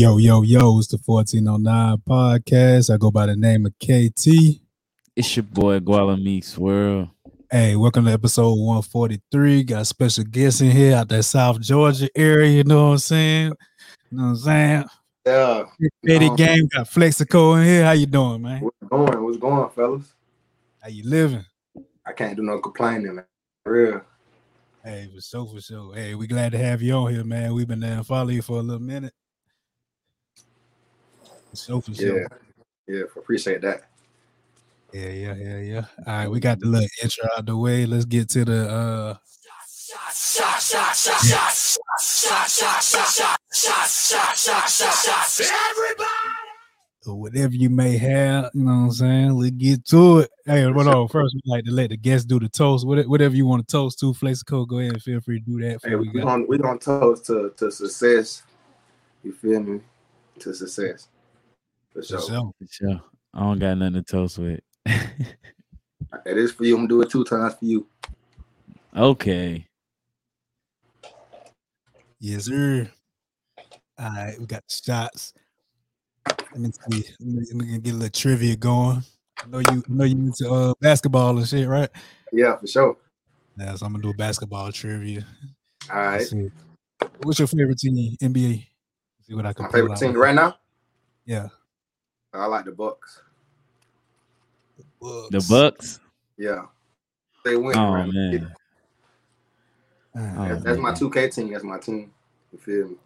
Yo, yo, yo, it's the 1409 podcast. I go by the name of KT. It's your boy Gualami Swirl. Hey, welcome to episode 143. Got a special guests in here out that South Georgia area, you know what I'm saying? You know what I'm saying? Yeah. Petty Um, game got Flexico in here. How you doing, man? What's going? What's going, fellas? How you living? I can't do no complaining, man. For real. Hey, for sure, for sure. Hey, we glad to have you on here, man. We've been there and follow you for a little minute. For for sure. Yeah. Yeah, appreciate that. Yeah, yeah, yeah, yeah. All right, we got the little intro out the way. Let's get to the uh or whatever you may have, you know what I'm saying? Let's get to it. Hey, what on? First, we like to let the guests do the toast. What- Whatever you want to toast to, Flexico, go ahead and feel free to do that. Hey, we we go. gonna we gonna toast to, to success. You feel me? To success. For For sure. sure. For sure. I don't got nothing to toast with. It is for you. I'm gonna do it two times for you. okay. Yes, sir. All right, we got shots. Let me see. Let me, let me get a little trivia going. I know you I know you into uh, basketball and shit, right? Yeah, for sure. Yeah, so I'm gonna do a basketball trivia. All right. See. What's your favorite team? NBA. See what I can My pull favorite out. team right now. Yeah. I like the Bucks. The Bucks. Yeah. They win. Oh right man. All Oh, right. That's, that's my 2K team. That's my team. You feel me?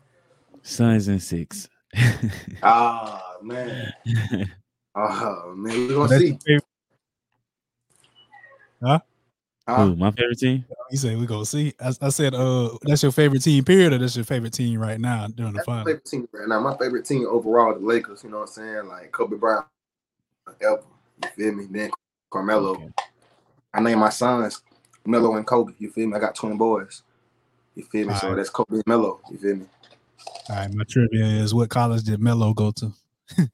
Suns and six. Ah man. Oh man. we're gonna That's see. your favorite- Huh? Ooh, my favorite team. You say we gonna see. I, I said, uh, that's your favorite team, period, or that's your favorite team right now during the That's my final. favorite team right now. My favorite team overall, the Lakers. You know what I'm saying? Like Kobe Bryant, ever. You feel me? Then Carmelo. Okay. I named my sons Melo and Kobe. You feel me? I got twin boys. You feel me? So Alright. that's Kobe and Melo. You feel me? All right, my trivia is what college did Melo go to?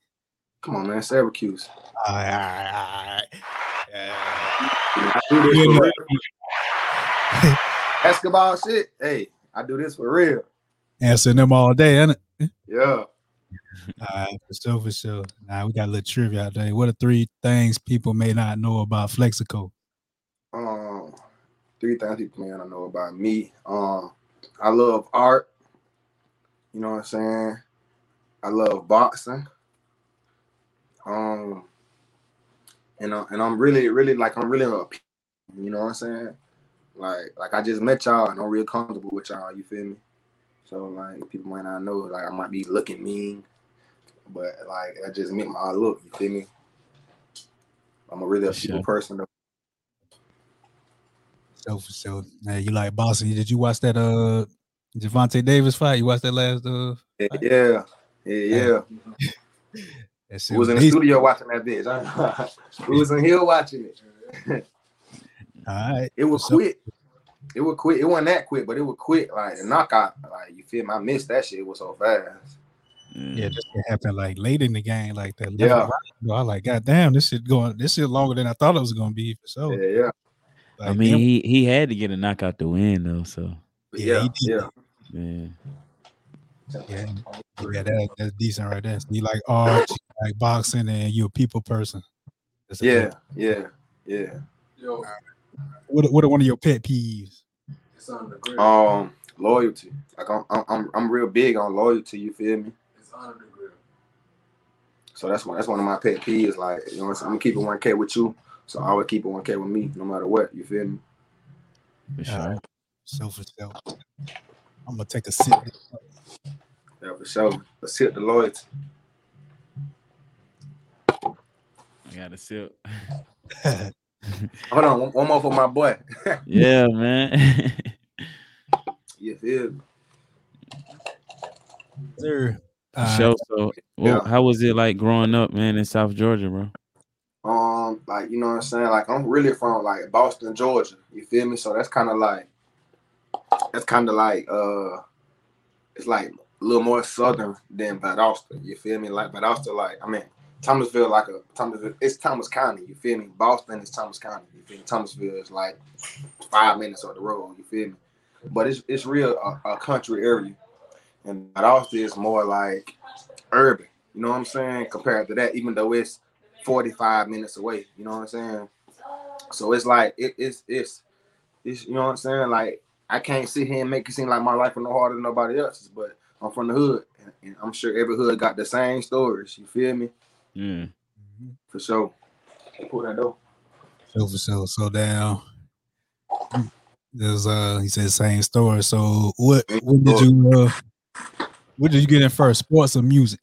Come on, man. Syracuse. All right, all right, all right. Yeah. I do this for real. Basketball shit. Hey, I do this for real. Answering them all day, ain't it? Yeah. All right, for sure, for sure. Now we got a little trivia out there. What are three things people may not know about Flexico? Um, three things people may not know about me. Um, I love art. You know what I'm saying? I love boxing. Um, and uh, and I'm really, really like I'm really a, you know what I'm saying? Like, like I just met y'all and I'm real comfortable with y'all. You feel me? So like people might not know, like I might be looking mean, but like I just meant my look. You feel me? I'm a really a people sure. person. Though. So for sure. Hey, you like boxing? Did you watch that uh Gervonta Davis fight? You watched that last uh Yeah, yeah, yeah. yeah. that shit Who was in the decent. studio watching that bitch? huh? Who was in here watching it? All right. It was So- quick. It was quick. It wasn't that quick, but it was quick. Like a knockout. Like you feel me? I missed that shit. It was so fast. Yeah, this shit happened like late in the game, like that. Yeah. Yeah. I like, God damn, this shit going this shit longer than I thought it was gonna be for sure. Yeah, yeah, Like, I mean, damn, he, he had to get a knockout to win though. So Yeah, yeah, he yeah. yeah. Yeah, yeah, that, that's decent right there. So you like art, you like boxing, and you're a people person. That's a Yeah, dope- yeah, yeah. Yo, What what are one of your pet peeves? it's on the grill. Um, loyalty. Like I'm, I'm, I'm, I'm real big on loyalty. You feel me? it's on the grill. So that's one. That's one of my pet peeves. Like you know, what I'm. I'm gonna keep it one k with you. So I always keep it one k with me, no matter what. You feel me? For sure. Alright. So for sure. I'm gonna take a sip. Yeah, for sure. Let's hit the loyalty. I got a sip. Hold on, one, one more for my boy. yeah, man. you feel me? Sir. For Alright. sure. So, well, Yeah. how was it like growing up, man, in South Georgia, bro? Um, like you know what I'm saying. Like I'm really from like Boston, Georgia. You feel me? So that's kind of like that's kind of like uh, it's like a little more southern than Valdosta. You feel me? Like Valdosta, like I mean Thomasville, like a Thomasville. It's Thomas County. You feel me? Boston is Thomas County. You feel me? Thomasville is like five minutes up the road. You feel me? But it's it's real a, a country area, and Valdosta is more like urban. You know what I'm saying? Compared to that, even though it's 45 minutes away. You know what I'm saying? So it's like it, it's it's it's you know what I'm saying? Like I can't sit here and make it seem like my life is no harder than nobody else's, but I'm from the hood, and, and I'm sure every hood got the same stories. You feel me? Yeah. For sure. Pull that door. So for sure. So down. There's uh he said same story. So what what did you uh what did you get in first? Sports or music?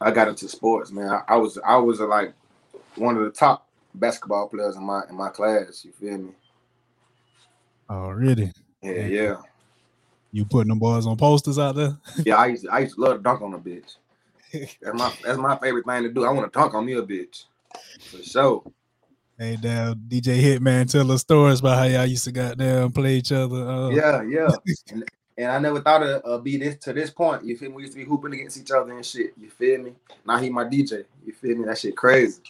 I got into sports, man. I, I was I was uh, like one of the top basketball players in my in my class. You feel me? Oh really? Yeah, yeah, You putting them boys on posters out there? yeah. I used to, I used to love to dunk on a bitch. That's my that's my favorite thing to do. I want to dunk on me a bitch. For sure. Hey down DJ Hitman tell us stories about how y'all used to goddamn play each other. Uh, Yeah, yeah. and, and I never thought it'd uh, be this to this point. You feel me? We used to be hooping against each other and shit. You feel me? Now he my DJ. You feel me? That shit crazy.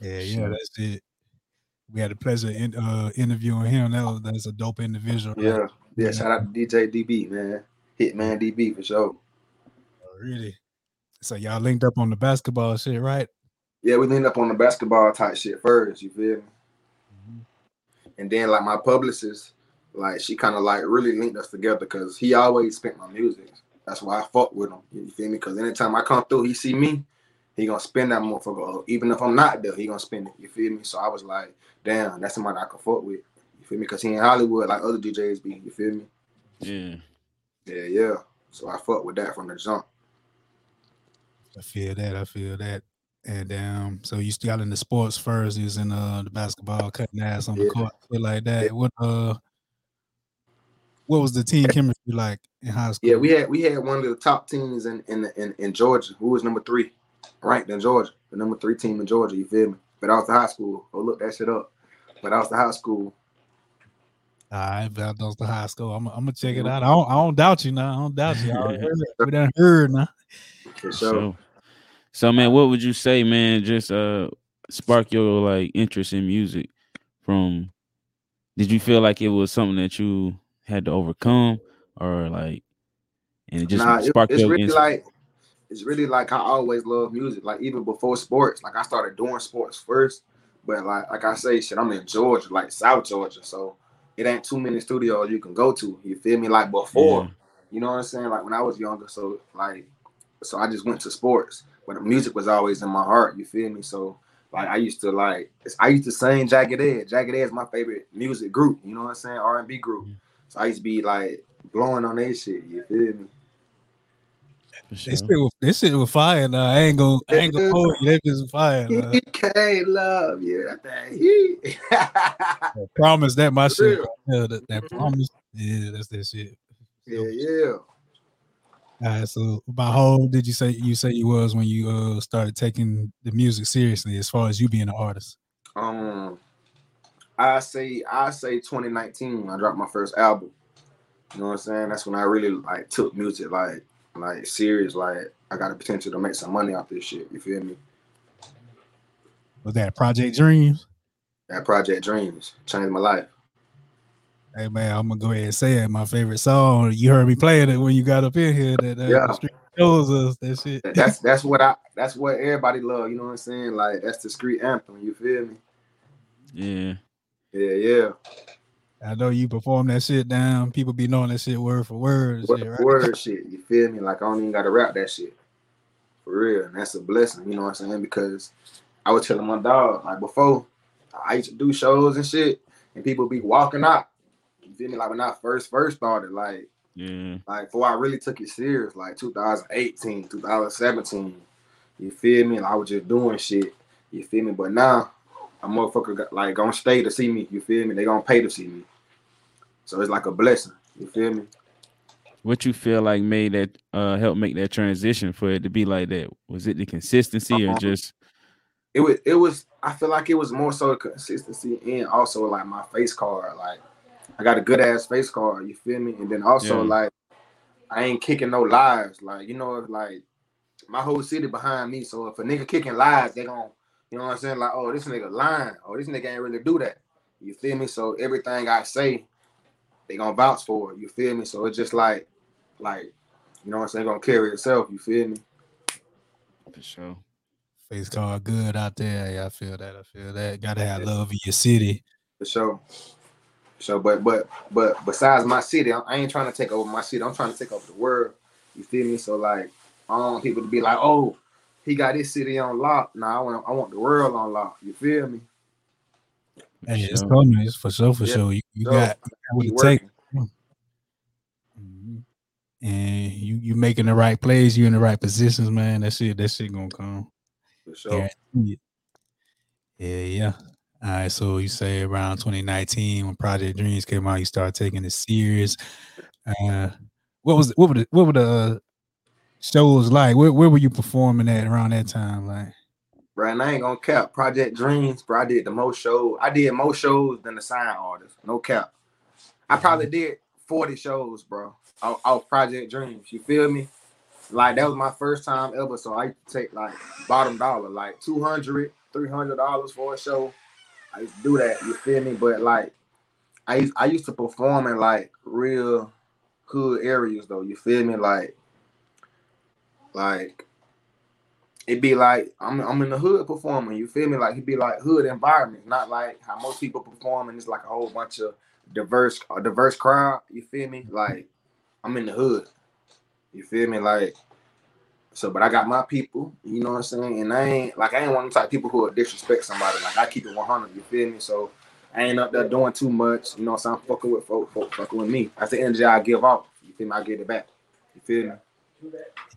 Yeah, yeah, that's it. We had the pleasure in uh interviewing him. That was that's a dope individual. right? Yeah, yeah. Shout out to DJ DB, man. Hitman DB for sure. Oh, really. So y'all linked up on the basketball shit, right? Yeah, we linked up on the basketball type shit first. You feel me? Mm-hmm. And then like my publicist, like she kind of like really linked us together because he always spent my music. That's why I fuck with him. You feel me? Because anytime I come through, he see me, he gonna spend that motherfucker. Even if I'm not there, he gonna spend it. You feel me? So I was like, damn, that's somebody I can fuck with. You feel me? Because he in Hollywood like other DJs be. You feel me? Yeah. Yeah, yeah. So I fuck with that from the jump. I feel that. I feel that. And um, so you still in the sports first, you was in uh the basketball, cutting ass on the court, shit like that. What uh what was the team chemistry like in high school? Yeah, we had we had one of the top teams in in in, in Georgia. Who was number three, ranked in Georgia, the number three team in Georgia. You feel me? But I was the high school. Go look that shit up. But I was the high school. All right, that was the high school. I'm, I'm gonna check it out. I don't, I don't doubt you now. I don't doubt you. I heard we done heard now. For. So, so man, what would you say, man? Just uh, spark your like interest in music. From, did you feel like it was something that you had to overcome, or like, and it just nah, it- sparked it's your really interest? like it's really like I always loved music. Like even before sports, like I started doing sports first. But like like I say, shit, I'm in Georgia, like South Georgia, so it ain't too many studios you can go to. You feel me? Like before, Yeah. you know what I'm saying? Like when I was younger, so like, so I just went to sports, but the music was always in my heart. You feel me? So like I used to like, I used to sing Jagged Edge. Jagged Edge is my favorite music group. You know what I'm saying? R and B group. So I used to be like blowing on that shit. You feel me? For This sure. shit, was, this shit was fire. Now I ain't gonna, I ain't gonna hold you. That bitch was fire. Now. He can't love you. He. I promise that my shit. Yeah, that, that Mhm. promise. Yeah, that's that shit. yeah, yeah. All right, so about how old did you say you say you was when you uh started taking the music seriously as far as you being an artist? Um, I say I say 2019 when I dropped my first album. You know what I'm saying? That's when I really like took music like like serious. Like I got the potential to make some money off this shit. You feel me? Was that Project Dreams? That Project Dreams changed my life. Hey man, I'm gonna go ahead and say it. My favorite song. You heard me playing it when you got up in here. That uh, Yeah. street shows us that shit. That's that's what I that's what everybody love. You know what I'm saying? Like that's the street anthem. You feel me? Yeah. Yeah, yeah. I know you perform that shit down. People be knowing that shit word for word. Word, Shit, right? word shit. You feel me? Like I don't even gotta rap that shit. For real. And that's a blessing, you know what I'm saying? Because I was telling my dog, like before, I used to do shows and shit, and people be walking out. You feel me? Like when I first first started, like Yeah. like before I really took it serious, like 2018, 2017. You feel me? Like, I was just doing shit. You feel me? But now a motherfucker got, like gonna stay to see me. You feel me? They gonna pay to see me. So it's like a blessing. You feel me? What you feel like made that uh help make that transition for it to be like that? Was it the consistency or Uh-huh. just it was it was I feel like it was more so consistency and also like my face card. Like I got a good ass face card, you feel me? And then also Yeah. like I ain't kicking no lies. Like, you know, like my whole city behind me. So if a nigga kicking lies, they gon' you know what I'm saying? Like, oh, this nigga lying. Oh, this nigga ain't really do that. You feel me? So everything I say, they gonna vouch for it. You feel me? So it's just like like, you know what I'm saying, gonna carry itself, you feel me? For sure. Face card good out there. Yeah, I feel that. I feel that. Gotta have love in your city. For sure. So, but but but besides my city, I, I ain't trying to take over my city. I'm trying to take over the world. You feel me? So like, I don't want people to be like, oh, he got his city on lock. Nah, I want I want the world on lock. You feel me? For Hey, it's sure. coming. It's for sure, for Yeah, sure. You, you So, got what keep it take. working. Mhm. And you you making the right plays, You're in the right positions, man. That's it. that shit gonna come. For sure. Guarantee. Yeah, yeah. All right, so you say around 2019 when Project Dreams came out, you started taking it serious. Uh, what was what were the what were the uh, shows like? Where where were you performing at around that time? Like, Bro, and I ain't gonna cap. Project Dreams, bro. I did the most shows. I did more shows than the sign artist. No cap. I probably did 40 shows, bro. Off, off Project Dreams. You feel me? Like that was my first time ever. So I take like bottom dollar, like 200 $300 for a show. I used to do that. You feel me? But like I used, I used to perform in like real hood areas though. You feel me? Like like it'd be like I'm I'm in the hood performing. You feel me? Like it'd be like hood environment, not like how most people perform and it's like a whole bunch of diverse a diverse crowd. You feel me? Like I'm in the hood. You feel me? Like so, but I got my people. You know what I'm saying? And I ain't like I ain't one of the type of people who disrespect somebody. Like I keep it 100. You feel me? So. I ain't up there doing too much, you know. So I'm fucking with folk, folk fucking with me. That's the energy I give off. You feel me? I get it back. You feel me?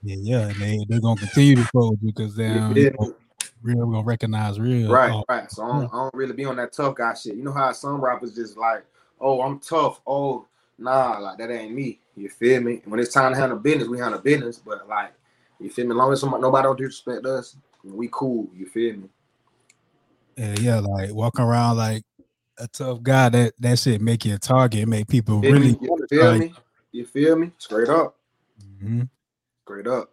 Yeah, yeah, they they're gonna continue to fold you because they're feel you me? know, real gonna recognize real. Right, Oh, right. So I don't, I don't really be on that tough guy shit. You know how some rappers just like, oh, I'm tough. Oh, nah, like that ain't me. You feel me? When it's time to handle business, we handle business. But like, you feel me? As long as somebody, nobody don't disrespect us, we cool. You feel me? yeah, yeah, like walking around like a tough guy. That that shit make you a target. Make people Feel really. me? You feel me? You feel me? Straight up, Mhm. Straight up.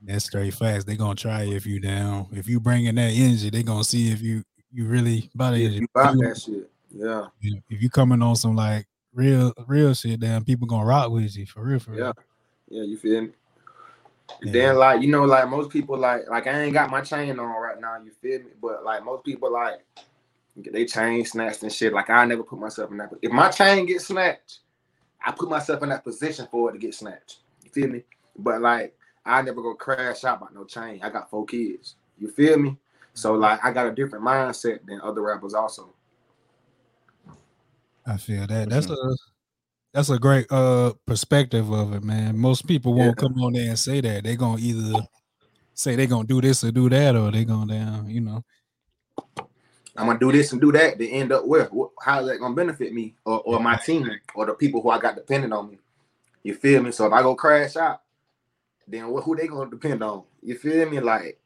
That's straight facts. They gonna try if you down. If you bring in that energy, they gonna see if you you really about You, it. you about that shit? Yeah, If you coming on some like real real shit, damn people gonna rock with you for real. For real. yeah, yeah. You feel me? Yeah. Then like you know like most people like like I ain't got my chain on right now. You feel me? But like most people like get they chain snatched and shit. Like I never put myself in that. If my chain gets snatched, I put myself in that position for it to get snatched. You feel me? But like I never go crash out by no chain. I got four kids. You feel me? So like I got a different mindset than other rappers also. I feel that. That's a that's a great uh perspective of it, man. Most people won't Yeah. come on there and say that. They're gonna either say they're gonna do this or do that, or they're gonna down, you know. I'm gonna do this and do that. They end up where? How is that gonna benefit me or, or my team or the people who I got dependent on me? You feel me? So if I go crash out, then what? Who they gonna depend on? You feel me? Like,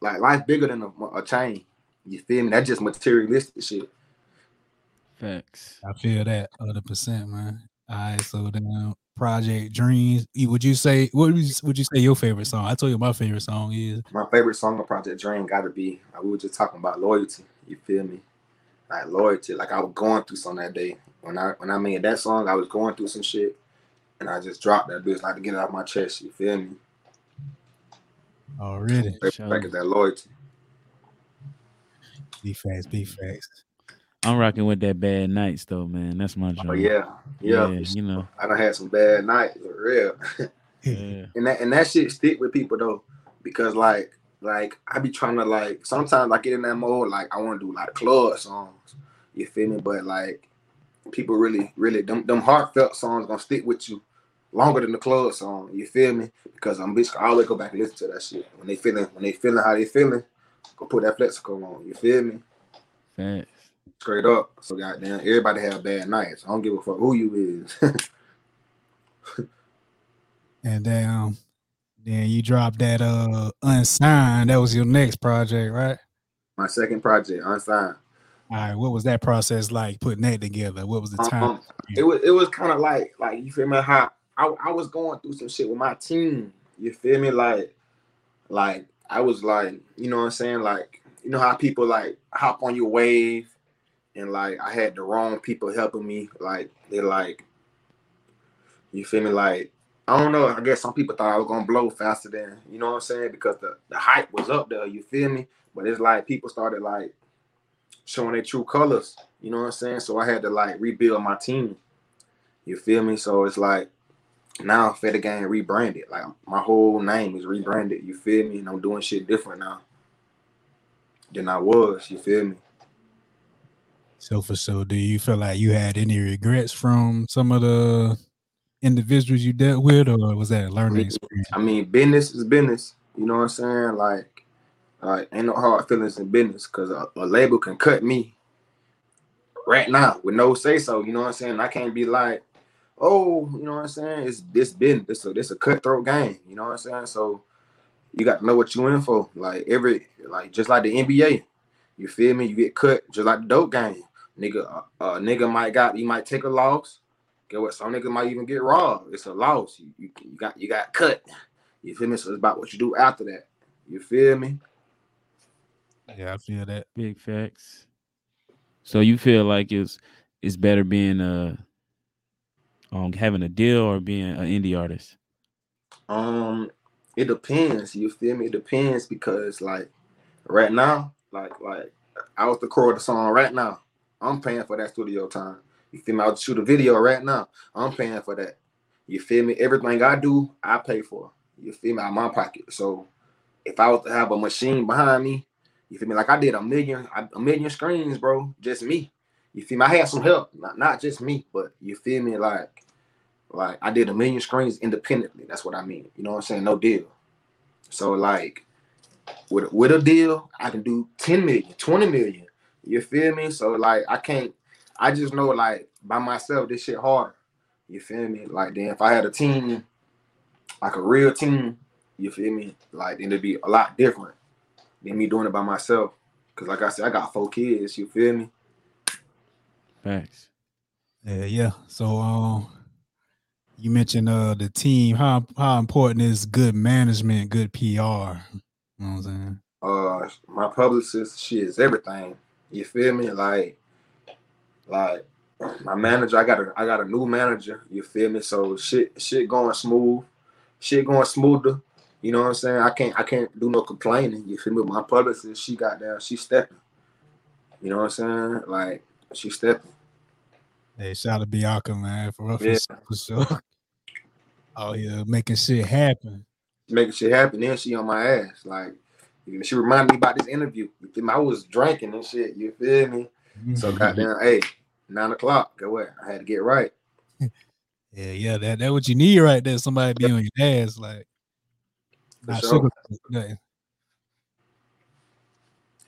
like life bigger than a, a chain. You feel me? That's just materialistic shit. Facts. I feel that hundred percent, man. All right, so then Project Dreams. Would you say what would you, say your favorite song? I told you my favorite song is My favorite song on Project Dream gotta be. Like we were just talking about loyalty. You feel me? Like loyalty. Like I was going through some that day when I when I made that song. I was going through some shit, and I just dropped that bitch like to get it off my chest. You feel me? already. Favorite Sure. track that loyalty. Be fast, be fast. I'm rocking with that bad nights though, man. That's my oh, joint. Oh yeah, yeah. yeah, you know. I done had some bad nights for real. Yeah. and that and that shit stick with people though, because like like I be trying to like sometimes I get in that mode like I want to do a lot of club songs. You feel me? But like people really really them them heartfelt songs gonna stick with you longer than the club song. You feel me? Because I'm bitch I always go back and listen to that shit when they feeling when they feeling how they feeling. Go put that flexico on. You feel me? Facts. Straight up. So goddamn, everybody have bad nights. I don't give a fuck who you is. And then um, then you dropped that uh unsigned. That was your next project, right? My second project, unsigned. All right, what was that process like putting that together? What was the time? Um, it was it was kind of like like you feel me how I, I was going through some shit with my team. You feel me? Like like I was like, you know what I'm saying? Like, you know how people like hop on your wave and like I had the wrong people helping me. Like they like you feel me? Like I don't know. I guess some people thought I was gonna blow faster than you know what I'm saying because the, the hype was up there. You feel me? But it's like people started like showing their true colors. You know what I'm saying? So I had to like rebuild my team. You feel me? So it's like now Fed Gang rebranded. Like my whole name is rebranded. You feel me? And I'm doing shit different now than I was. You feel me? So for so, do you feel like you had any regrets from some of the individuals you dealt with, or was that a learning experience? I mean, business is business. You know what I'm saying? Like, like ain't no hard feelings in business because a, a label can cut me right now with no say so. You know what I'm saying? I can't be like, oh, you know what I'm saying? It's this business. This a this a cutthroat game. You know what I'm saying? So you got to know what you in for. Like every like just like the NBA. You feel me? You get cut just like the dope game. Nigga, uh, uh nigga might got you might take a loss. Get what? Some nigga might even get robbed. It's a loss. You, you, you got you got cut. You feel me? So it's about what you do after that. You feel me? Yeah, I feel that. Big facts. So you feel like it's it's better being a um having a deal or being an indie artist? Um, it depends. You feel me? It depends because like right now, like like I was the record the song right now. I'm paying for that studio time. You feel me? I'll shoot a video right now. I'm paying for that. You feel me? Everything I do, I pay for. You feel me? Out of my pocket. So if I was to have a machine behind me, you feel me? Like I did a million, a million screens, bro. Just me. You feel me? I had some help, not, not just me, but you feel me? Like, like I did a million screens independently. That's what I mean. You know what I'm saying? No deal. So like with with a deal, I can do 10 million, 20 million. You feel me? So like I can't I just know like by myself this shit hard. You feel me? Like then if I had a team, like a real team, you feel me? Like then it'd be a lot different than me doing it by myself. Cause like I said, I got four kids, you feel me? Thanks. Yeah, yeah. So um you mentioned uh the team. How how important is good management, good PR? You know what I'm saying? Uh my publicist, she is everything. You feel me? Like like my manager, I got a I got a new manager, you feel me? So shit shit going smooth, shit going smoother. You know what I'm saying? I can't I can't do no complaining. You feel me? My publicist, she got there, she stepping. You know what I'm saying? Like she stepping. Hey, shout out to Bianca, man, for, for, Yeah. for sure. Oh yeah, making shit happen. making shit happen. Then she on my ass. Like you know, she reminded me about this interview. You feel me? I was drinking and shit. You feel me? So Mhm. goddamn, hey, nine o'clock. Go what? I had to get right. Yeah, yeah, that that what you need right there. Somebody be on your ass, like For not sure. sugar.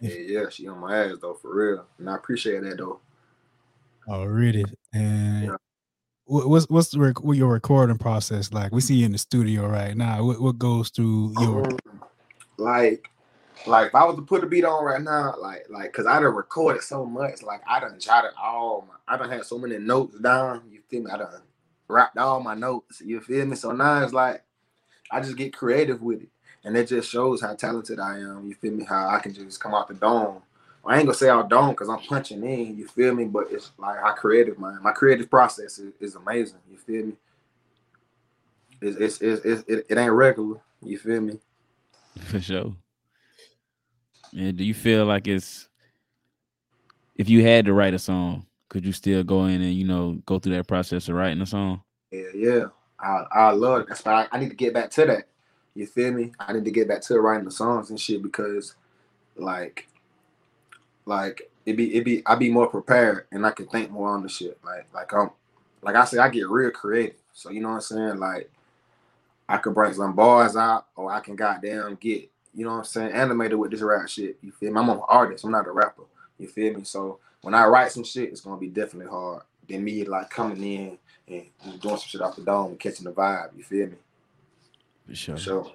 Yeah, yeah, she on my ass though, for real. And I appreciate that though. Already. And Yeah. what's what's the rec- what your recording process like? We see you in the studio right now. What what goes through your Um, like, like if I was to put a beat on right now, like, like, cause I done recorded so much, like I done jotted all my, I done had so many notes down. You feel me? I done wrapped all my notes. You feel me? So now it's like I just get creative with it, and it just shows how talented I am. You feel me? How I can just come out the dome. I ain't gonna say out dome because I'm punching in. You feel me? But it's like how creative my my creative process is, is amazing. You feel me? It's it's, it's, it's it, it ain't regular. You feel me? For sure. And do you feel like it's if you had to write a song, could you still go in and you know go through that process of writing a song? Yeah, yeah. I I love it. That's why I, I need to get back to that. You feel me? I need to get back to writing the songs and shit because like like it be it be I be more prepared and I can think more on the shit. Like like I'm like I say I get real creative. So you know what I'm saying? Like I could bring some bars out or I can goddamn get, you know what I'm saying, animated with this rap shit. You feel me? I'm an artist, I'm not a rapper. You feel me? So when I write some shit, it's gonna be definitely hard than me like coming in and doing some shit off the dome and catching the vibe. You feel me? For sure. So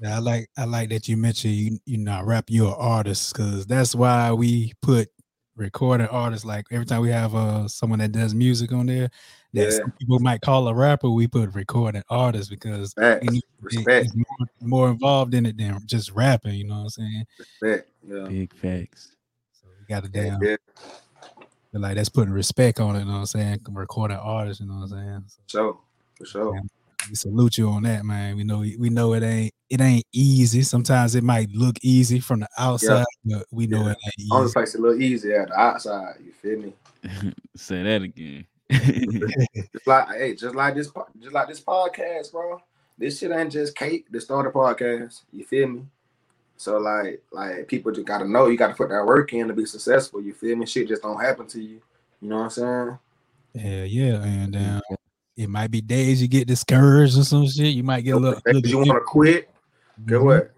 Yeah, I like I like that you mentioned you you not rap you're an artist because that's why we put recording artists like every time we have uh someone that does music on there that Yeah. some people might call a rapper we put recording artist because Facts, respect, it's more, more involved in it than just rapping you know what I'm saying respect. Yeah. Big facts. so we got to Yeah, damn yeah. Feel like that's putting respect on it you know what I'm saying recording artist you know what I'm saying so, For sure. For sure. Yeah. we salute you on that, man. We know we know it ain't it ain't easy. Sometimes it might look easy from the outside, but we know Yeah. it ain't Only easy. place a little easier at the outside. You feel me? Say that again. Just like hey, just like this, just like this podcast, bro. This shit ain't just cake to start a podcast. You feel me? So like, like people just gotta know you gotta put that work in to be successful. You feel me? Shit just don't happen to you. You know what I'm saying? Yeah, yeah, and um, it might be days you get discouraged or some shit. You might get a little. Little you want to quit? Get Mhm. what?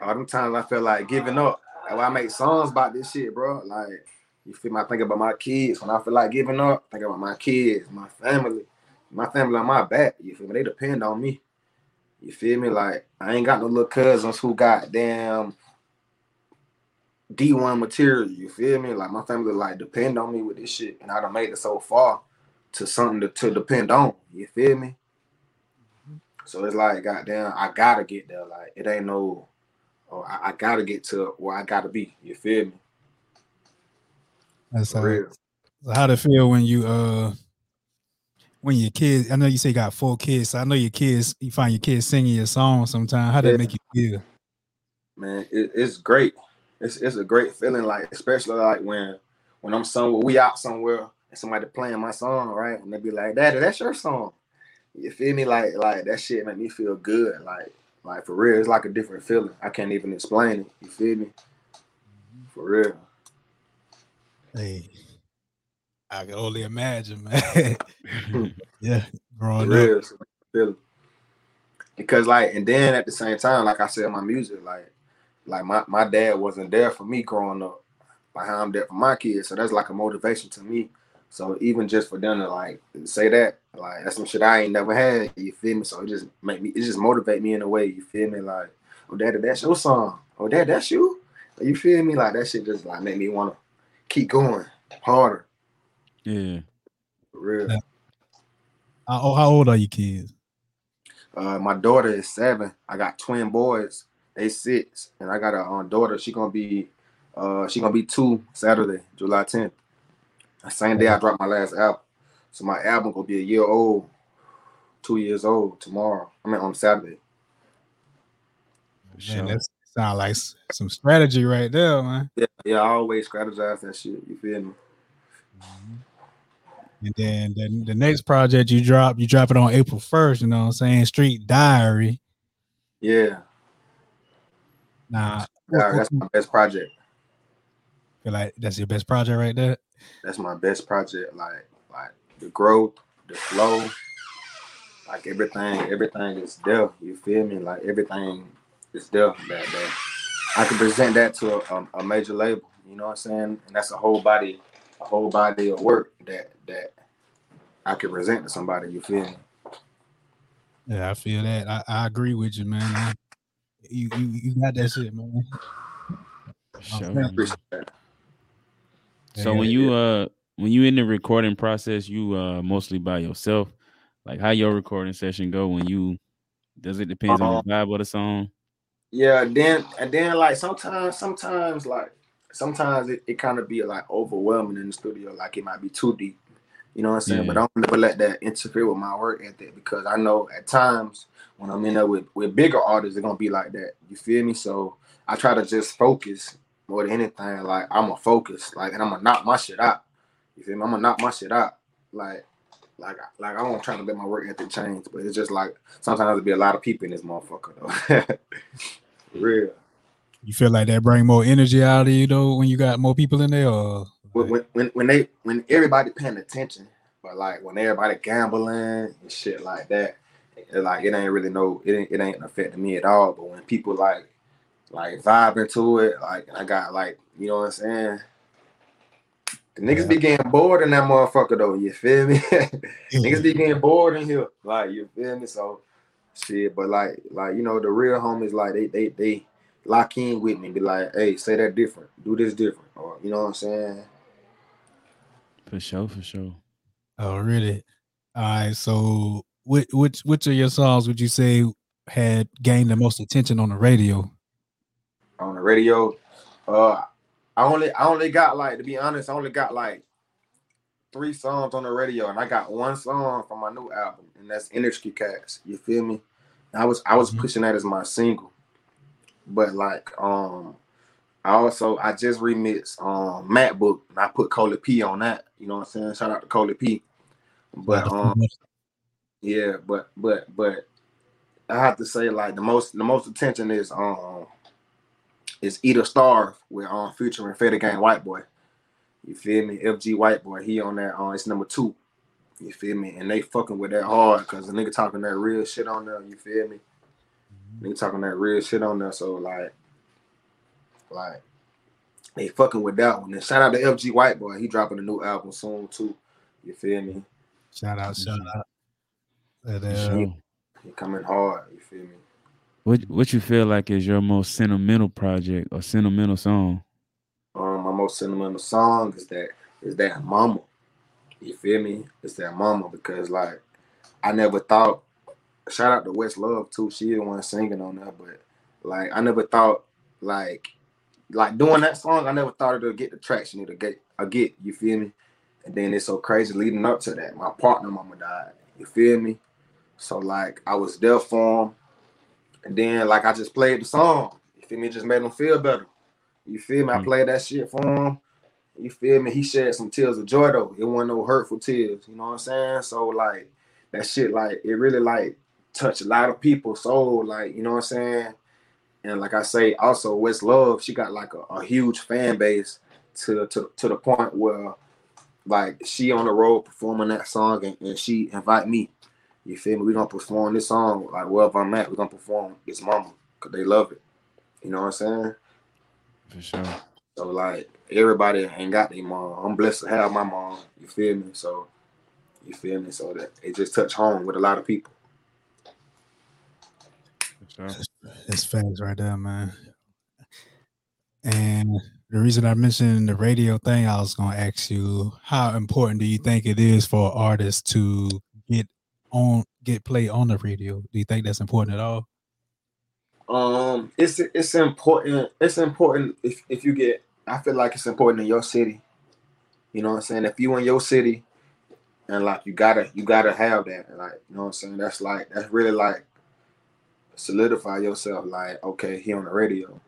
All them times I feel like giving up. That's why I make songs about this shit, bro. Like, you feel me? I think about my kids. When I feel like giving up, think about my kids, my family. My family on my back. You feel me? They depend on me. You feel me? Like, I ain't got no little cousins who got damn D1 material. You feel me? Like, my family, like, depend on me with this shit. And I done made it so far to something to, to depend on. You feel me? So it's like, goddamn, I gotta get there. Like, it ain't no, oh, I, I gotta get to where I gotta be. You feel me? That's For how, real. so how'd it feel when you uh when your kids? I know you say you got four kids, so I know your kids. You find your kids singing your song sometimes. How did Yeah. it make you feel? man, it, it's great. It's it's a great feeling, like especially like when when I'm somewhere, we out somewhere and somebody playing my song, right? And they be like, "Daddy, that's your song." You feel me? Like like that shit make me feel good. Like like for real, it's like a different feeling. I can't even explain it. You feel me? Mm-hmm. For real. Hey, I can only imagine, man. Hmm. yeah, For growing up. real. it's a feeling. Because like, and then at the same time, like I said, my music, like like my, my dad wasn't there for me growing up. Like how I'm there for my kids. So that's like a motivation to me. So even just for them to like say that, like that's some shit I ain't never had. You feel me? So it just make me it just motivate me in a way, you feel me? Like, oh daddy, that's your song. Oh dad, that's you. You feel me? Like that shit just like make me wanna keep going harder. Yeah. For real. Yeah. Uh, oh, how old are you kids? Uh, my daughter is seven. I got twin boys. They six, and I got a um, daughter. She gonna be, uh, she gonna be two Saturday, July tenth. Same day I dropped my last album. So my album gonna be a year old, two years old tomorrow. I mean on Saturday. For Man, that sound like some strategy right there, man. Yeah, yeah. I always strategize that shit. You feel me? And then the, the next project you drop, you drop it on April 1st, you know what I'm saying? Street Diary. Yeah, Nah, yeah. That's my best project. feel like that's your best project right there. That's my best project. Like, like the growth, the flow, like everything, everything is there. You feel me? Like everything is there. That that I can present that to a, a major label. You know what I'm saying? And that's a whole body, a whole body of work that that I can present to somebody. You feel me? Yeah, I feel that. I, I agree with you, man. I- you, you you got that shit, man. Sure. man. man. Appreciate that. So Yeah, when you uh when you in the recording process, you uh mostly by yourself. Like how your recording session go when you does it depend on the vibe of the song? Yeah, then and then like sometimes, sometimes like sometimes it, it kind of be like overwhelming in the studio. Like it might be too deep. You know what I'm saying? Yeah. But I don't never let that interfere with my work ethic because I know at times when I'm in there with, with bigger artists, they're gonna be like that. You feel me? So I try to just focus more than anything. Like I'm a focus, like and I'm gonna knock my shit out. You feel me? I'm gonna knock my shit out. Like like like I don't try to let my work ethic change, but it's just like sometimes there'll be a lot of people in this motherfucker though. Real. You feel like that bring more energy out of you though when you got more people in there, or when, when- when they when everybody paying attention, but like when everybody gambling and shit like that, it, like it ain't really no it ain't it ain't affecting me at all. But when people like like vibing to it, like I got like you know what I'm saying. The niggas be getting bored in that motherfucker though. You feel me? niggas be getting bored in here. Like you feel me? So shit, but like like you know the real homies like they they they lock in with me. Be like, hey, say that different, do this different, or you know what I'm saying. For sure, for sure. Oh, really? All right. So, which which which of your songs would you say had gained the most attention on the radio? on the radio. Uh, I only I only got like to be honest, I only got like three songs on the radio, and I got one song from my new album, and that's Industry Cats. You feel me? And I was I was Mhm. pushing that as my single, but like um, I also I just remixed um MacBook and I put Coley P on that. You know what I'm saying? Shout out to Coley P. But um, yeah, but but but I have to say like the most the most attention is um is Eat or Starve with um featuring Fetty Gang White Boy. You feel me? FG White Boy, he on that um it's number two. You feel me? And they fucking with that hard cause the nigga talking that real shit on there, you feel me? Nigga talking that real shit on there. So like like they fucking with that one. And shout out to FG White Boy, he dropping a new album soon too. You feel me? shout out, shout out. And, For uh, sure. He coming hard, you feel me? What what you feel like is your most sentimental project or sentimental song? Um, my most sentimental song is that is that mama. You feel me? It's that mama because like I never thought. Shout out to West Love too. She the one singing on that, but like I never thought like like doing that song. I never thought it'd get the traction it'll get. I get. You feel me? And then it's so crazy leading up to that. My partner mama died. You feel me? So like I was there for him, and then like I just played the song. You feel me? It just made him feel better. You feel me? I Mm. played that shit for him. You feel me? He shed some tears of joy though. It wasn't no hurtful tears. You know what I'm saying? So like that shit, like it really like touched a lot of people's soul. Like you know what I'm saying? And like I say, also West Love, she got like a, a huge fan base to to to the point where like she on the road performing that song and, and she invite me. You feel me? We gonna perform this song like wherever I'm at. We gonna perform this mama because they love it. You know what I'm saying? For sure. So like everybody ain't got their mom. I'm blessed to have my mom. You feel me? So you feel me? So that it just touched home with a lot of people. For sure. It's facts right there, man. And the reason I mentioned the radio thing, I was gonna ask you, how important do you think it is for artists to get on get play on the radio? Do you think that's important at all? Um, it's it's important. It's important if if you get. I feel like it's important in your city. You know what I'm saying? If you in your city, and like you gotta you gotta have that. Like you know what I'm saying? That's like that's really like solidify yourself. Like okay, he on the radio.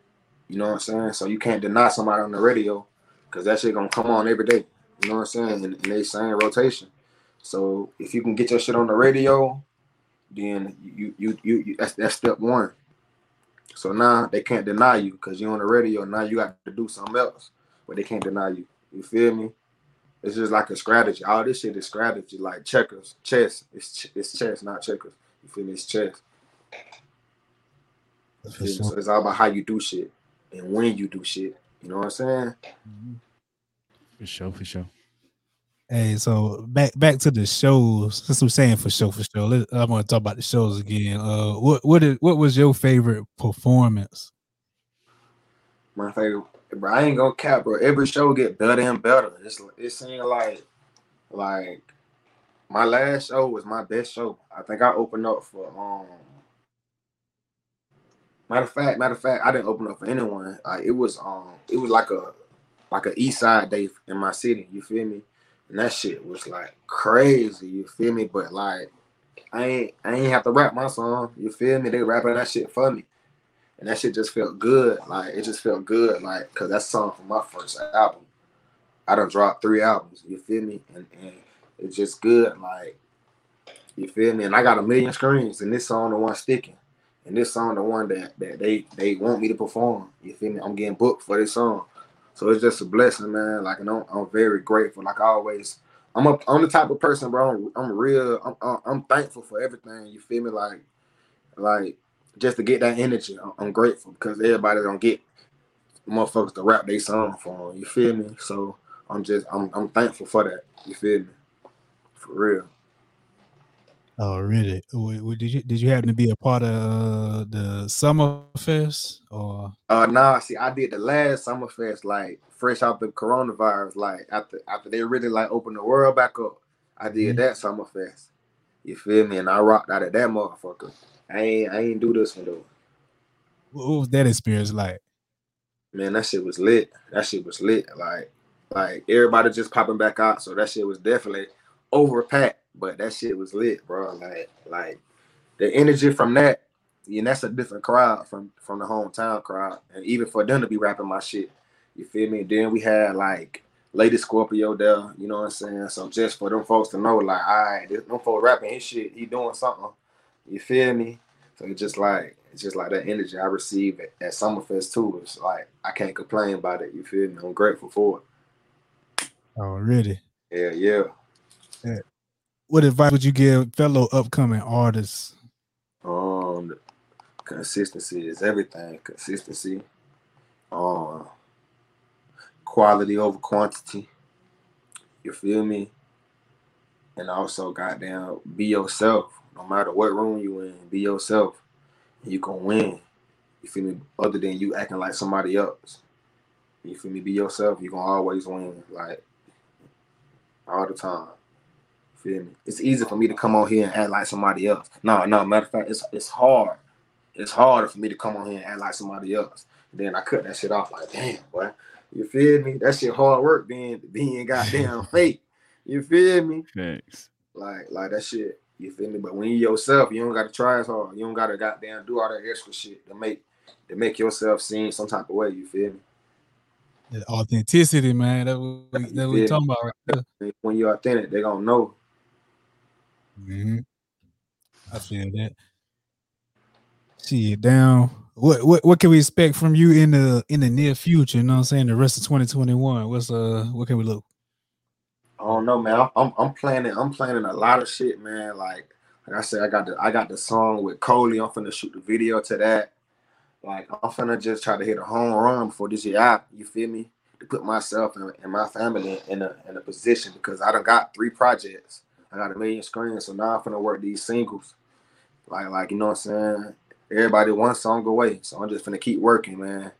You know what I'm saying? So you can't deny somebody on the radio because that shit gonna come on every day. You know what I'm saying? And, and they saying rotation. So if you can get your shit on the radio, then you you you, you that's that's step one. So now they can't deny you because you're on the radio. Now you got to do something else, but they can't deny you. You feel me? It's just like a strategy. All this shit is strategy, like checkers, chess. It's ch- it's chess, not checkers. You feel me? It's chess. You For feel me? Sure. So it's all about how you do shit and when you do shit. You know what I'm saying? For sure. For sure. Hey, so back back to the shows. Since we're saying for sure, for sure, let, I'm gonna talk about the shows again. Uh, what what is, what was your favorite performance? My favorite, bro. I ain't gonna cap, bro. Every show get better and better. It's it seemed like like my last show was my best show. I think I opened up for um. Matter of fact, matter of fact, I didn't open up for anyone. Like it was um, it was like a like a East Side day in my city. You feel me? And that shit was like crazy. You feel me? But like, I ain't I ain't have to rap my song. You feel me? They rapping that shit for me and that shit just felt good. Like it just felt good, like because that song from my first album. I done dropped three albums. You feel me? And, and it's just good. Like you feel me? And I got a million screens, and this song the one sticking, and this song the one that that they they want me to perform. You feel me? I'm getting booked for this song, so it's just a blessing, man. Like and I'm, I'm very grateful. Like I always. I'm a, I'm the type of person, bro. I'm, I'm real. I'm, I'm thankful for everything. You feel me? Like, like just to get that energy, I'm, grateful because everybody don't get motherfuckers to rap their song for 'em, You feel me? So I'm just I'm I'm thankful for that. You feel me? For real. Oh, really? Did you did you happen to be a part of uh, the Summer Fest or? Uh nah, see, I did the last Summerfest like fresh out the coronavirus, like after after they really like opened the world back up. I did Mhm. that Summerfest. You feel me? And I rocked out of that motherfucker. I ain't I ain't do this one though. What what was that experience like? Man, that shit was lit. That shit was lit. Like like everybody just popping back out. So that shit was definitely overpacked, but that shit was lit, bro. Like like the energy from that, and that's a different crowd from from the hometown crowd, and even for them to be rapping my shit, you feel me? then we had like Lady Scorpio there, you know what I'm saying? So just for them folks to know, like, all right, this them folks rapping his shit, he doing something. You feel me? So it's just like it's just like that energy I received at, at Summerfest too. It's like I can't complain about it. You feel me? I'm grateful for it. Oh, really? Yeah, yeah. What advice would you give fellow upcoming artists? Um, consistency is everything. Consistency. Um, quality over quantity. You feel me? And also, goddamn, be yourself. No matter what room you in, be yourself. You can win. You feel me? Other than you acting like somebody else. You feel me? Be yourself. You gonna always win. Like all the time. Feel me? It's easy for me to come on here and act like somebody else. No, no, matter of fact, it's it's hard. It's harder for me to come on here and act like somebody else. Then I cut that shit off like, damn, boy. You feel me? That shit hard work being being goddamn fake. You feel me? Thanks. Like like that shit. You feel me? But when you yourself, you don't gotta try as hard. You don't gotta goddamn do all that extra shit to make to make yourself seem some type of way. You feel me? The authenticity, man. That we that we talking about right there. When you're authentic, they gonna know. Mhm. I feel that. See it down. What what what can we expect from you in the in the near future? You know what I'm saying? The rest of 2021. What's uh what can we look? I don't know, man. I'm, I'm I'm planning. I'm planning a lot of shit, man. Like like I said, I got the I got the song with Coley. I'm finna shoot the video to that. Like I'm finna just try to hit a home run before this year out. You feel me? To put myself and, and my family in a in a position because I done got three projects. I got a million screens, so now I'm finna work these singles. Like like you know what I'm saying? Everybody one song away, so I'm just finna keep working, man.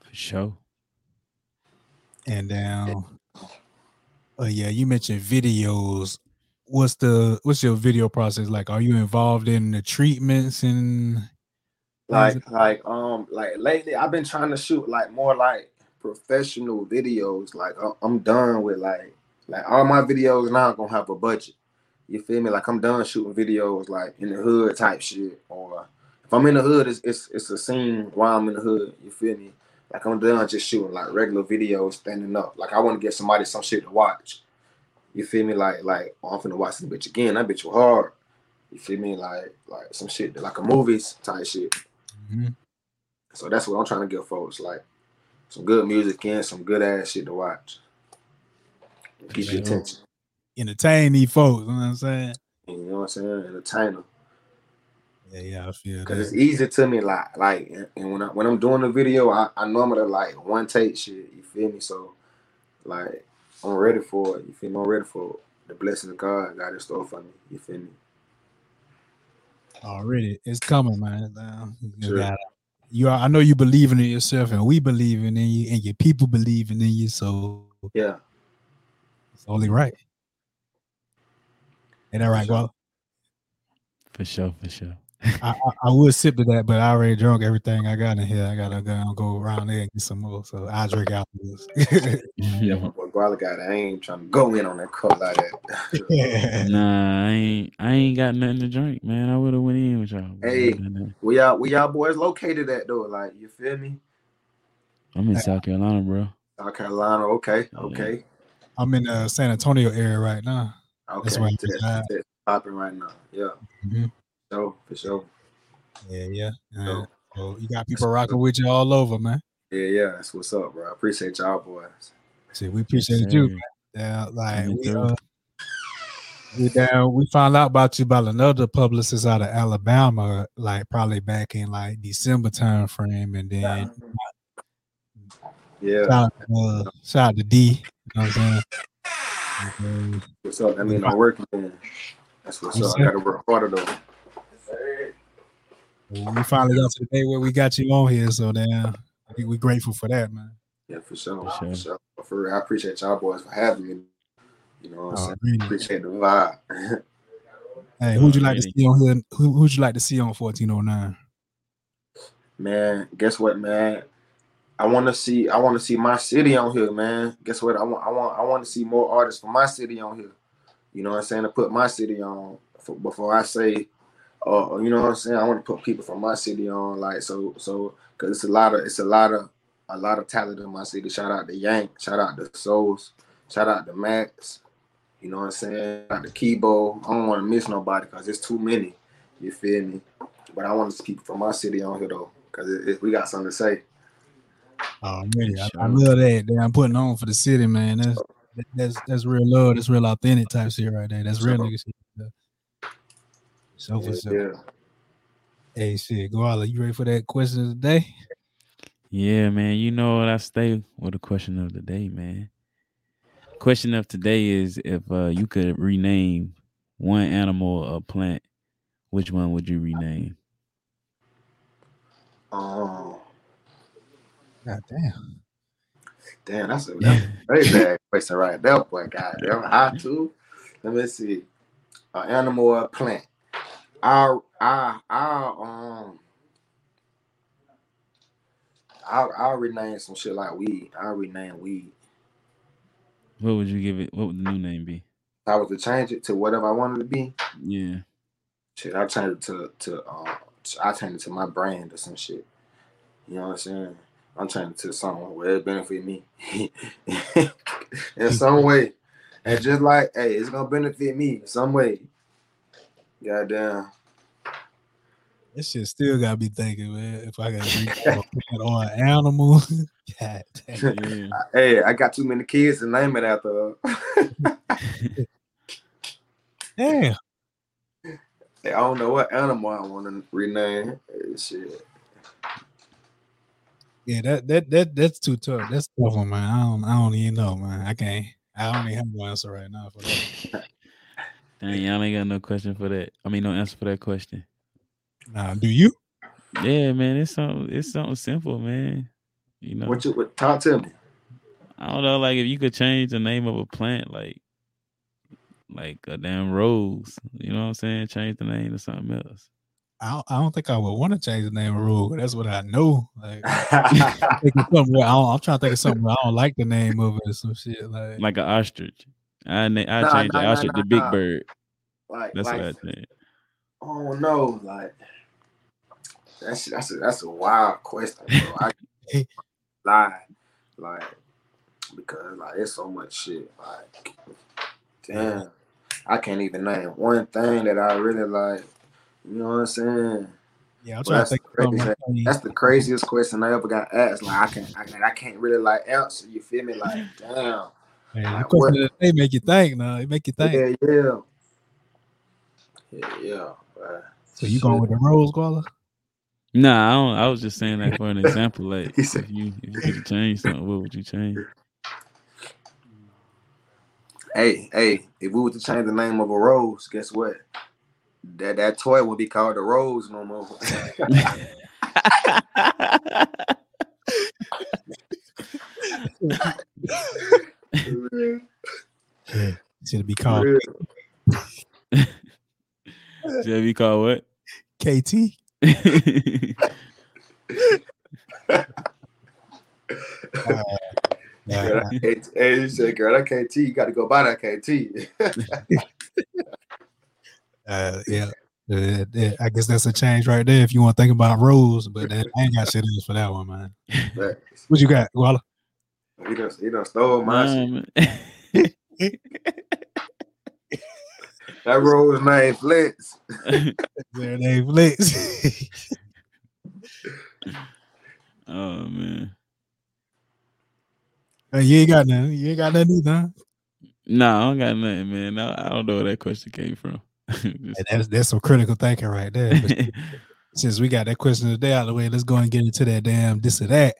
For sure. And down. Oh yeah, you mentioned videos. What's the what's your video process like? Are you involved in the treatments and like like um like lately i've been trying to shoot like more like professional videos like i'm done with like like all my videos now gonna have a budget. You feel me? Like i'm done shooting videos like in the hood type shit. Or if i'm in the hood it's it's, it's a scene while i'm in the hood. You feel me? Like i'm done just shooting like regular videos standing up. Like i want to get somebody some shit to watch. You feel me? Like like oh, i'm finna watch this bitch again. That bitch was hard. You feel me? Like like some shit like a movies type shit. Mhm. so that's what I'm trying to get folks, like some good music and some good ass shit to watch. Keep your attention. entertain these folks? You know what I'm saying? You know what I'm saying? Entertain them. Yeah, yeah, I feel Cause it's easy to me, like, like, and- when I when I'm doing the video, I, I normally like one take shit. You feel me? So, like, I'm ready for it. You feel me? I'm ready for the blessing of God got in store for me. You feel me? Already, it's coming, man. You Sure. got you. Are, I know you believing in yourself, and we believing in you, and your people believing in you. So Yeah. It's only right. Ain't that right, Sure. Guala? For sure. For sure. I, I, I would sip to that, but I already drunk everything I got in here. I gotta go, go around there and get some more. So I'll drink afterwards. Yeah, my boy Guala got. I ain't trying to go in on that cup like that. Nah, I ain't I ain't got nothing to drink, man. I would have went in with y'all. Hey. I'm y'all where y'all boys located at though? Like, you feel me? I'm in uh, South Carolina, bro. South Carolina. Okay, Yeah. okay, I'm in the San Antonio area right now. okay. That's where I'm That's- at. that's popping right now. Yeah, Mhm. so for sure. Yeah, yeah. So, so you got people rocking with you all over, man. yeah, yeah. That's what's up, bro. I appreciate y'all boys. See, we appreciate you. Man. Yeah, like we, uh, we down. We found out about you about another publicist out of Alabama, like probably back in like December time frame, and then Yeah, shout, out, uh, shout out to D. You know what I'm saying? What's up? I mean, I'm working. Man. That's what's up. I gotta work harder though. uh, we finally got to the day where we got you on here, so then we, we grateful for that, man. Yeah, for sure. For For sure. sure. For real, I appreciate y'all boys for having me. You know what I'm Oh, saying? really. Appreciate the vibe. Hey, who'd you like to see on here? Who who'd you like to see on 1409? man, guess what, man? I want to see I want to see my city on here, man. Guess what? I want I want I want to see more artists from my city on here. You know what I'm saying? To put my city on for, before I say, uh, you know what I'm saying? I want to put people from my city on, like so so because it's a lot of it's a lot of a lot of talent in my city. Shout out to Yank, shout out to Souls, shout out to Max. You know what I'm saying? Shout out to Kibo. I don't want to miss nobody because it's too many. You feel me? But I want to see people from my city on here though, because we got something to say. Oh, really? I, I love that. that I'm putting on for the city, man. That's that's that's real love. That's real authentic type shit right there. That's real Sure. nigga shit. So for Yeah, sure. yeah. Hey, shit, Guala, you ready for that question of the day? Yeah, man. You know what? I stay with the question of the day, man. Question of today is if uh, you could rename one animal or plant, which one would you rename? Um, God damn. damn, that's a, that's a very bad question right there, boy. God damn, how to? Let me see. An animal or a plant? I I I um. I'll, I'll rename some shit like weed. I'll rename weed. What would you give it? What would the new name be? If I was to change it to whatever I wanted to be, Yeah. shit, I change it to to um, I change it to my brand or some shit. You know what I'm saying? I'm trying it to something where it benefit me in some way, and just like, hey, it's gonna benefit me in some way. Goddamn. That shit still gotta be thinking, man. If I gotta reach for a plant or an animal. God damn. Hey, I got too many kids to name it after. Damn. Hey, I don't know what animal I want to rename. Hey, shit. Yeah, that that that that's too tough. That's tough one, man. I don't I don't even know, man. I can't I don't even have no answer right now for that. Dang, y'all ain't got no question for that. I mean, no answer for that question. Nah, do you? Yeah, man. It's something. It's something simple, man. You know. What you what, talk to me? I don't know, like if you could change the name of a plant, like like a damn rose, you know what I'm saying? Change the name to something else. I don't, I don't think I would want to change the name of rule. but That's what I know. Like I'm thinking I don't, I'm trying to think of something where I don't like the name of it or some shit. Like, Like an ostrich. I na- I Nah, change nah, the ostrich nah, to Big nah. Bird. like, That's like, what I think. Oh no, like that's that's a, that's a wild question, bro. I lie, like because like it's so much shit. Like, damn, I can't even name one thing that I really like. You know what I'm saying? yeah, I'm Well, trying to that's think of crazy. like, That's the craziest question I ever got asked. Like I can I, I can't really like answer. You feel me? Like damn. man, the like, question of the day make you think. Now They make you think. Yeah, yeah. Yeah, yeah. bruh. So you going with the rose, Guala? Nah, I don't I was just saying that for an example. Like He said- if you if you could change something, what would you change? Hey, hey, if we were to change the name of a rose, guess what? That that toy will be called the rose no more. it's gonna be called Should we call what? KT? Uh, Girl, that KT hey, you said, girl, that KT, you got to go buy that KT. Uh, yeah. Uh, yeah, I guess that's a change right there if you want to think about rules, but that, I ain't got shit else for that one, man. But What you got, Guala? he done, he done stole my shit. Um, That rose name Flex. There they flex. oh man. Hey, you ain't got nothing. You ain't got nothing either. Huh? Nah, I don't got nothing, man. I, I don't know where that question came from. Just- Hey, That's that's some critical thinking right there. Since we got that question of the day out of the way, let's go and get into that damn this or that.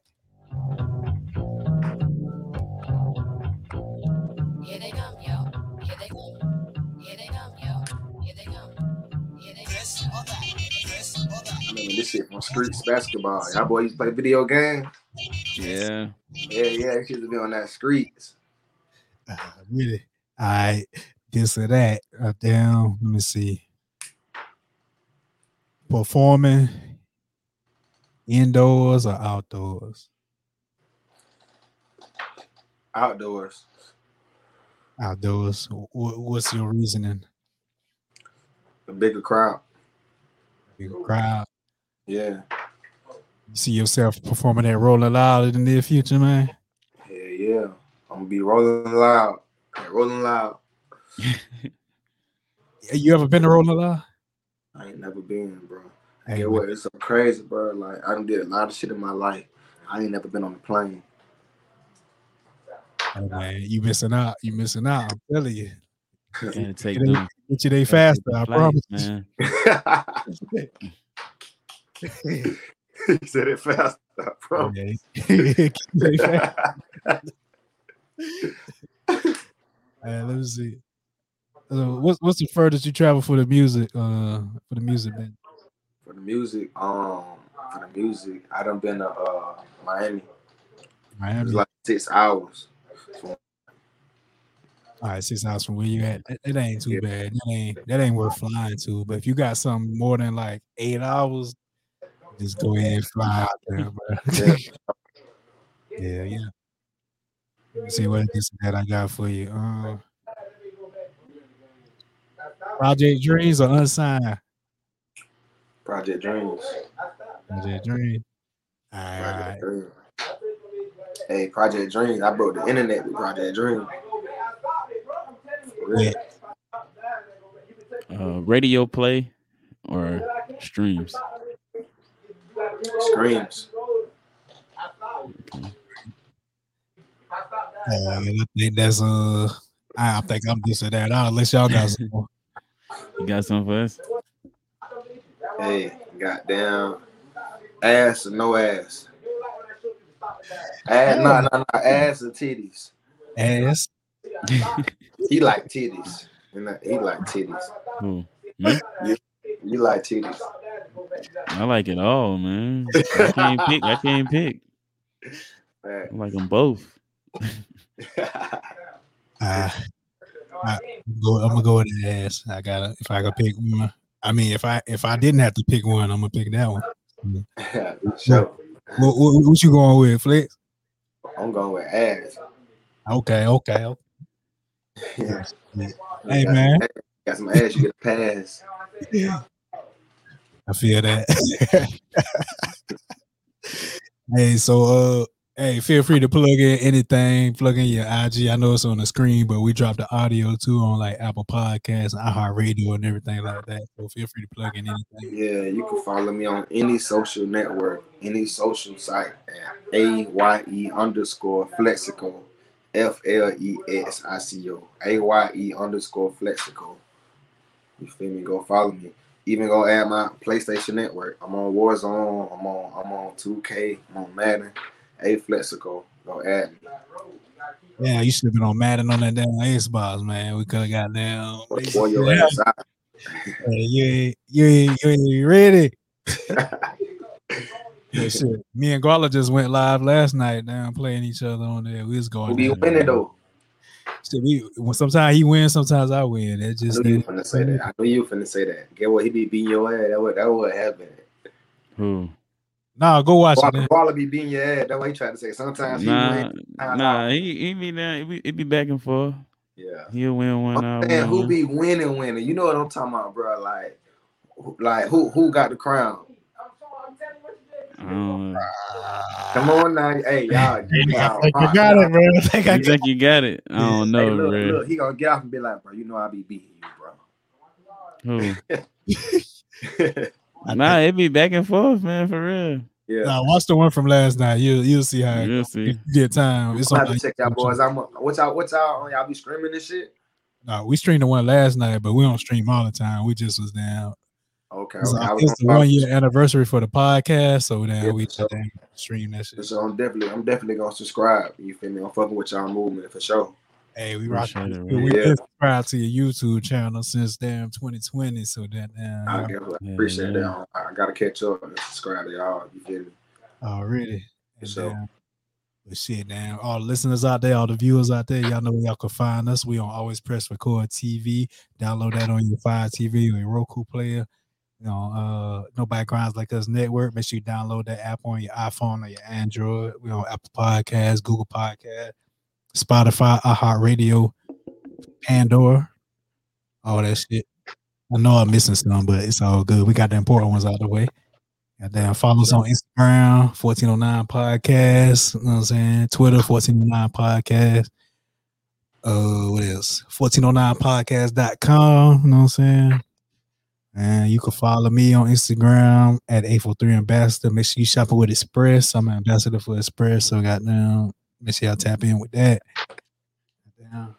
Here they come, yo. Here they come. Here they come, yo. Here they come. Here they come. I remember this shit from streets basketball. Y'all boys used to play video games? yeah. Yeah, yeah, it used to be on that streets. Uh, really? All right, this or that. Uh, down. Let me see. Performing indoors or outdoors? Outdoors. Outdoors. Wh- wh- What's your reasoning? A bigger crowd. Bigger crowd. Yeah. You see yourself performing at Rolling Loud in the near future, man? Yeah, yeah. I'm gonna be rolling loud. Rolling loud. You ever been to Rolling Loud? I ain't never been, bro. Hey, Yeah, man, what? It's so crazy, bro. Like I done did a lot of shit in my life. I ain't never been on a plane. hey, man, you missing out. You missing out. I'm telling you. Gotta take Get, them. get you there faster. take I promise. flights, man. he said it fast. I promise. Yeah. Get you there fast. Uh, let me see. Uh, what's what's the furthest you travel for the music? Uh, for the music band. For the music, um, for the music, I done been to uh Miami. It Miami. was like six hours. All right, six hours from where you at. That, that ain't too Yeah. bad. That ain't that ain't worth flying to. But if you got something more than like eight hours, just go ahead and fly out there, bro. Yeah. yeah, yeah. See what it is that I got for you. Uh, Project Dreams or unsigned? Project Dreams. Project Dreams. All right, all right. Project Dreams. Hey, Project Dreams. I broke the internet with Project Dreams. Yeah. Uh, radio play or streams. Screams. Uh, I think that's uh, I I think I'm just at that out unless y'all got some more. You got something for us? Hey, goddamn ass or no ass. Ass, nah, nah, nah, ass or titties. ass. He like titties. He like titties. Who? You like titties. I like it all, man. I can't pick. I can't pick. I like them both. Uh, I, I'm gonna go with the ass. I gotta if I could pick one. I mean, if I if I didn't have to pick one, I'm gonna pick that one. so What, what, what you going with, Flex? I'm going with ass. Okay, okay. okay. Yeah. Hey, Got man. some Got some ass, you get a pass. I feel that. hey, so uh, hey, feel free to plug in anything. Plug in your IG. I know it's on the screen, but we drop the audio too on like Apple Podcasts iHeartRadio and everything like that. So feel free to plug in anything. Yeah, you can follow me on any social network, any social site at A Y E underscore Flexico. F L E X I C O. A Y E underscore Flexico. You feel me? Go follow me. Even go add my PlayStation network. I'm on Warzone. I'm on I'm on 2K. I'm on Madden. A Flexico. Go add me. Yeah, you should have been on Madden on that damn Xbox, man. We could have got down. Um, or your ass out. Hey, you ain't, you ain't, you ain't ready. Yeah, shit. Me and Guala just went live last night, down playing each other on there. We was going. Who be it. winning though? Shit, we, sometimes he wins, sometimes I win. That I just knew you finna say that. I knew you finna say that. Get what he be beating your ass. That what that what happened. Who? Nah, go watch it. Ball, Man. Ball be beating your ass. That's what he tried to say. Sometimes he Nah, win. nah. He he be down. It be, it be back and forth. Yeah. He'll win one. I'll I'm saying who one. be winning, winning. You know what I'm talking about, bro? Like, who- like who who got the crown? I don't. Come on now, hey y'all. y'all think I rock, got y'all. it, bro. I think I You got think you got it? I don't Hey, know, look, bro. look, he gonna get off and be like, bro, you know I be beating you, Who? it. bro. Nah, it be back and forth, man. For real. yeah. Nah, watch the one from last night. You you'll see how You'll see. You get time. It's I'm on have to check y'all boys. I'm what y'all what y'all y'all be screaming this shit. Nah, we streamed the one last night, but we don't stream all the time. We just was down. Okay, It's, okay. I it's the one year anniversary for the podcast, so then Yeah, we for sure. stream that shit. So I'm definitely I'm definitely gonna subscribe. You feel me? I'm fucking with y'all movement for sure. Hey, we rock. We man. we Yeah. been subscribed to your YouTube channel since damn 2020. So that damn, I yeah, I appreciate yeah. that. I gotta catch up and subscribe to y'all. You get it. already. And So- damn, but shit, damn, all the listeners out there, all the viewers out there, y'all know where y'all can find us. We on Always Press Record TV. Download that on your Fire TV or your Roku player. You know, uh, no backgrounds like us network. Make sure you download that app on your iPhone or your Android. We on Apple Podcasts, Google Podcast, Spotify, iHeartRadio, Pandora, all that shit. I know I'm missing some, but it's all good. We got the important ones out the way. Goddamn, follow us on Instagram, 1409 Podcast. You know what I'm saying? Twitter, 1409 Podcast. Uh, what else? 1409podcast.com. You know what I'm saying? And you can follow me on Instagram at 843 Ambassador. Make sure you shop it with Express. I'm an ambassador for Express. So goddamn, make sure y'all tap in with that. Goddamn.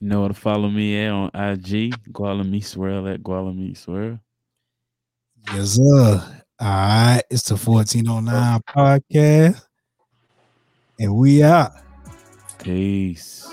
You know to follow me at on IG. Gualami Swirl at Gualami Swirl. Yes, sir. All right. It's the 1409 podcast. And we out. Peace.